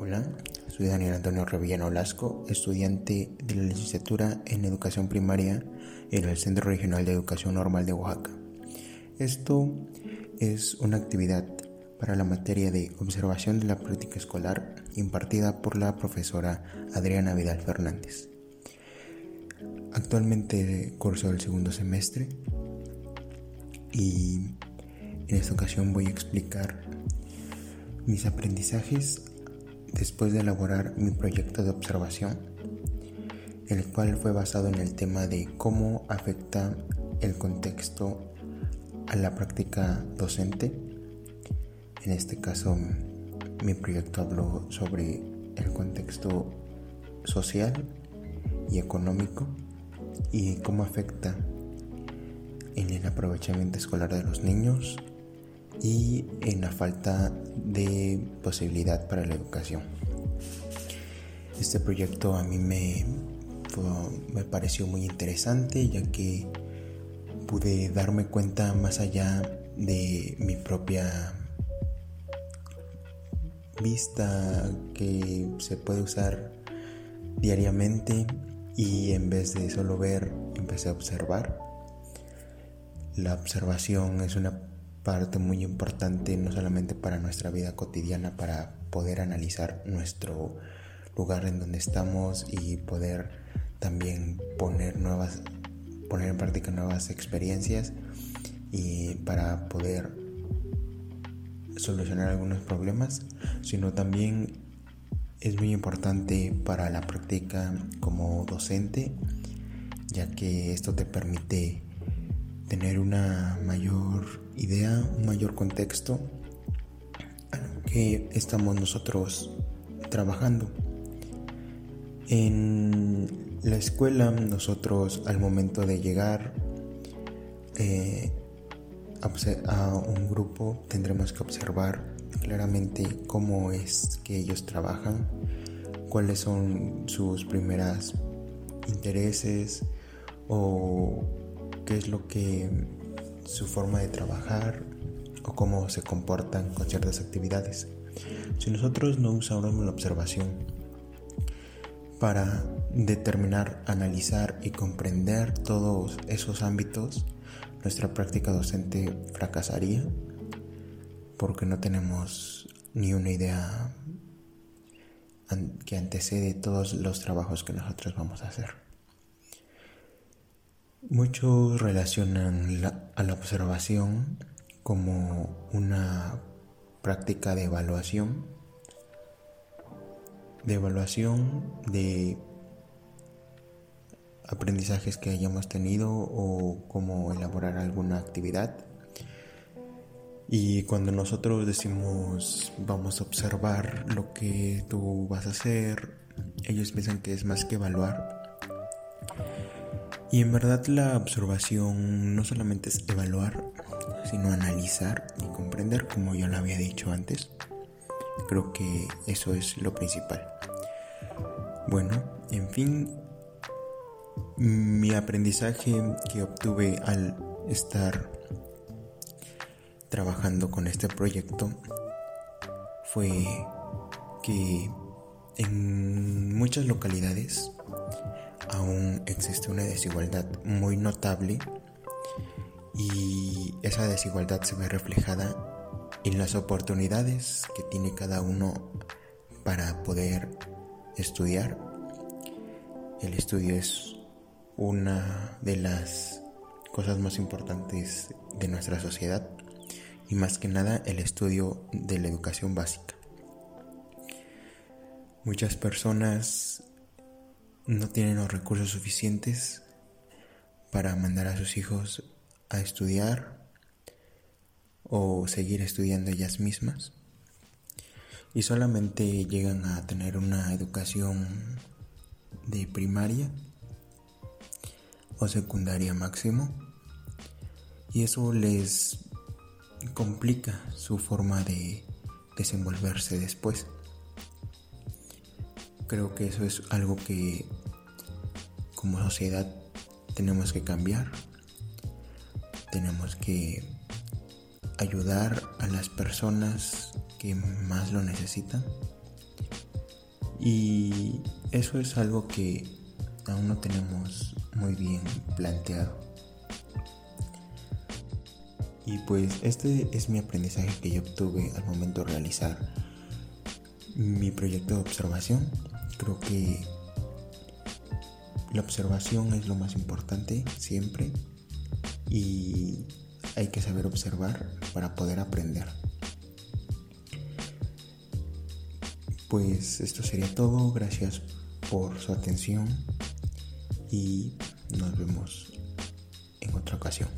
Hola, soy Daniel Antonio Revillano Olasco, estudiante de la licenciatura en Educación Primaria en el Centro Regional de Educación Normal de Oaxaca. Esto es una actividad para la materia de observación de la práctica escolar impartida por la profesora Adriana Vidal Fernández. Actualmente curso el segundo semestre y en esta ocasión voy a explicar mis aprendizajes después de elaborar mi proyecto de observación, el cual fue basado en el tema de cómo afecta el contexto a la práctica docente. En este caso, mi proyecto habló sobre el contexto social y económico y cómo afecta en el aprovechamiento escolar de los niños y en la falta de posibilidad para la educación. Este proyecto a mí me, me pareció muy interesante ya que pude darme cuenta más allá de mi propia vista que se puede usar diariamente y en vez de solo ver empecé a observar. La observación es una parte muy importante no solamente para nuestra vida cotidiana, para poder analizar nuestro lugar en donde estamos y poder también poner nuevas poner en práctica nuevas experiencias y para poder solucionar algunos problemas, sino también es muy importante para la práctica como docente, ya que esto te permite tener una mayor idea, un mayor contexto a lo que estamos nosotros trabajando. En la escuela nosotros al momento de llegar eh, a un grupo tendremos que observar claramente cómo es que ellos trabajan, cuáles son sus primeras intereses o qué es lo que su forma de trabajar o cómo se comportan con ciertas actividades. Si nosotros no usamos la observación para determinar, analizar y comprender todos esos ámbitos, nuestra práctica docente fracasaría porque no tenemos ni una idea que antecede todos los trabajos que nosotros vamos a hacer. Muchos relacionan a la observación como una práctica de evaluación, de evaluación de aprendizajes que hayamos tenido o cómo elaborar alguna actividad. Y cuando nosotros decimos vamos a observar lo que tú vas a hacer, ellos piensan que es más que evaluar, y en verdad la observación no solamente es evaluar, sino analizar y comprender, como ya lo había dicho antes. Creo que eso es lo principal. Bueno, en fin, mi aprendizaje que obtuve al estar trabajando con este proyecto fue que en muchas localidades aún existe una desigualdad muy notable y esa desigualdad se ve reflejada en las oportunidades que tiene cada uno para poder estudiar. El estudio es una de las cosas más importantes de nuestra sociedad y más que nada el estudio de la educación básica. Muchas personas no tienen los recursos suficientes para mandar a sus hijos a estudiar o seguir estudiando ellas mismas y solamente llegan a tener una educación de primaria o secundaria máximo y eso les complica su forma de desenvolverse después. Creo que eso es algo que como sociedad tenemos que cambiar. Tenemos que ayudar a las personas que más lo necesitan. Y eso es algo que aún no tenemos muy bien planteado. Y pues este es mi aprendizaje que yo obtuve al momento de realizar mi proyecto de observación. Creo que la observación es lo más importante siempre y hay que saber observar para poder aprender. Pues esto sería todo, gracias por su atención y nos vemos en otra ocasión.